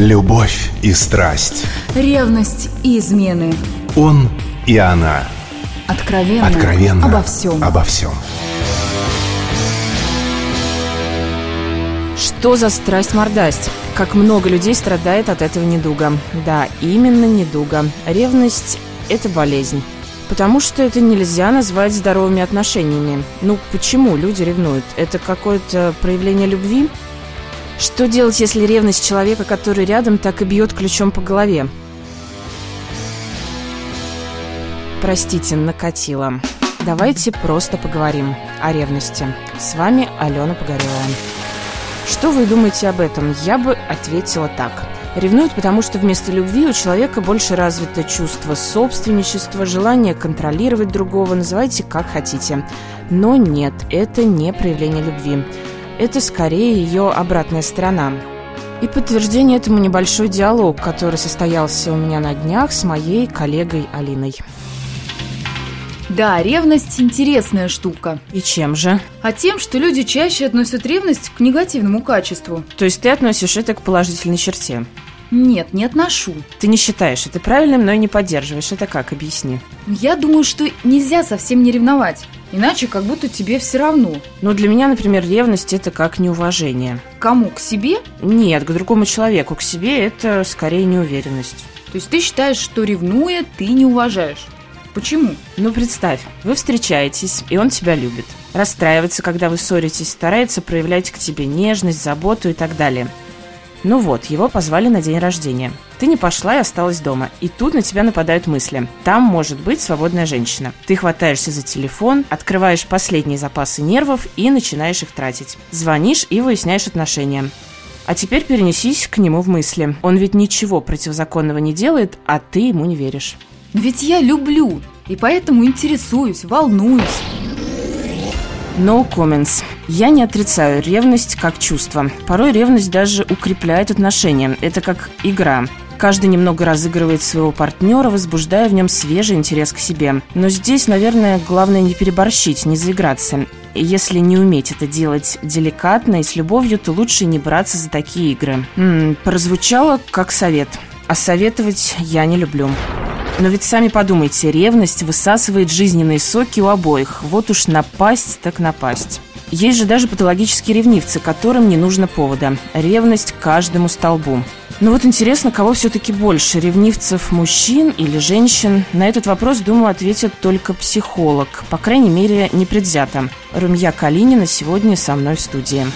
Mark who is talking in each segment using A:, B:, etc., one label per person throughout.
A: Любовь и страсть.
B: Ревность и измены.
A: Он и она.
B: Откровенно.
A: Откровенно.
B: Обо всем.
A: Обо всем.
C: Что за страсть-мордасть? Как много людей страдает от этого недуга. Да, именно недуга. Ревность – это болезнь. Потому что это нельзя назвать здоровыми отношениями. Ну, почему люди ревнуют? Это какое-то проявление любви? Что делать, если ревность человека, который рядом, так и бьет ключом по голове? Простите, накатила. Давайте просто поговорим о ревности. С вами Алена Погорева. Что вы думаете об этом? Я бы ответила так. Ревнуют, потому что вместо любви у человека больше развито чувство собственничества, желание контролировать другого, называйте как хотите. Но нет, это не проявление любви. Это скорее ее обратная сторона. И подтверждение этому небольшой диалог, который состоялся у меня на днях с моей коллегой Алиной.
B: Да, ревность интересная штука.
C: И чем же?
B: А тем, что люди чаще относят ревность к негативному качеству.
C: То есть ты относишь это к положительной черте?
B: Нет, не отношу.
C: Ты не считаешь это правильным, но и не поддерживаешь. Это как? Объясни.
B: Я думаю, что нельзя совсем не ревновать. Иначе как будто тебе все равно.
C: Ну, для меня, например, ревность – это как неуважение.
B: Кому? К себе?
C: Нет, к другому человеку. К себе – это скорее неуверенность.
B: То есть ты считаешь, что ревнуя, ты не уважаешь? Почему?
C: Ну, представь, вы встречаетесь, и он тебя любит. Расстраивается, когда вы ссоритесь, старается проявлять к тебе нежность, заботу и так далее. Ну вот, его позвали на день рождения. Ты не пошла и осталась дома. И тут на тебя нападают мысли. Там может быть свободная женщина. Ты хватаешься за телефон, открываешь последние запасы нервов и начинаешь их тратить. Звонишь и выясняешь отношения. А теперь перенесись к нему в мысли. Он ведь ничего противозаконного не делает, а ты ему не веришь.
B: Но ведь я люблю, и поэтому интересуюсь, волнуюсь.
C: No comments. Я не отрицаю ревность как чувство. Порой ревность даже укрепляет отношения. Это как игра. Каждый немного разыгрывает своего партнера, возбуждая в нем свежий интерес к себе. Но здесь, наверное, главное не переборщить, не заиграться. И если не уметь это делать деликатно и с любовью, то лучше не браться за такие игры. М-м, прозвучало как совет. А советовать я не люблю. Но ведь сами подумайте, ревность высасывает жизненные соки у обоих. Вот уж напасть так напасть. Есть же даже патологические ревнивцы, которым не нужно повода. Ревность каждому столбу. Но вот интересно, кого все-таки больше, ревнивцев мужчин или женщин? На этот вопрос, думаю, ответит только психолог. По крайней мере, непредвзято. Румья Калинина сегодня со мной в студии.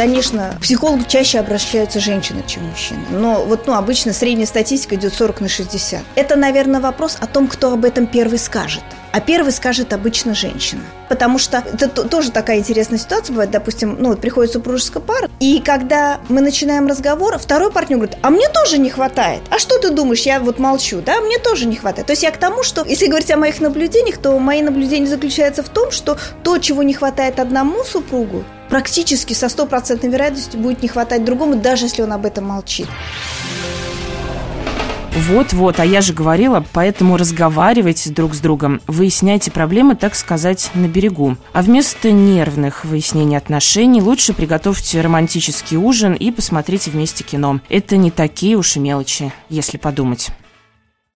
D: Конечно, к психологу чаще обращаются женщины, чем мужчины. Но вот ну, обычно средняя статистика идет 40 на 60. Это, наверное, вопрос о том, кто об этом первый скажет. А первый скажет обычно женщина. Потому что это тоже такая интересная ситуация бывает. Допустим, ну вот приходит супружеская пара, и когда мы начинаем разговор, второй партнер говорит, а мне тоже не хватает. А что ты думаешь? Я вот молчу, да? Мне тоже не хватает. То есть я к тому, что если говорить о моих наблюдениях, то мои наблюдения заключаются в том, что то, чего не хватает одному супругу, практически со стопроцентной вероятностью будет не хватать другому, даже если он об этом молчит.
C: Вот-вот, а я же говорила, поэтому разговаривайте друг с другом, выясняйте проблемы, так сказать, на берегу. А вместо нервных выяснений отношений лучше приготовьте романтический ужин и посмотрите вместе кино. Это не такие уж и мелочи, если подумать.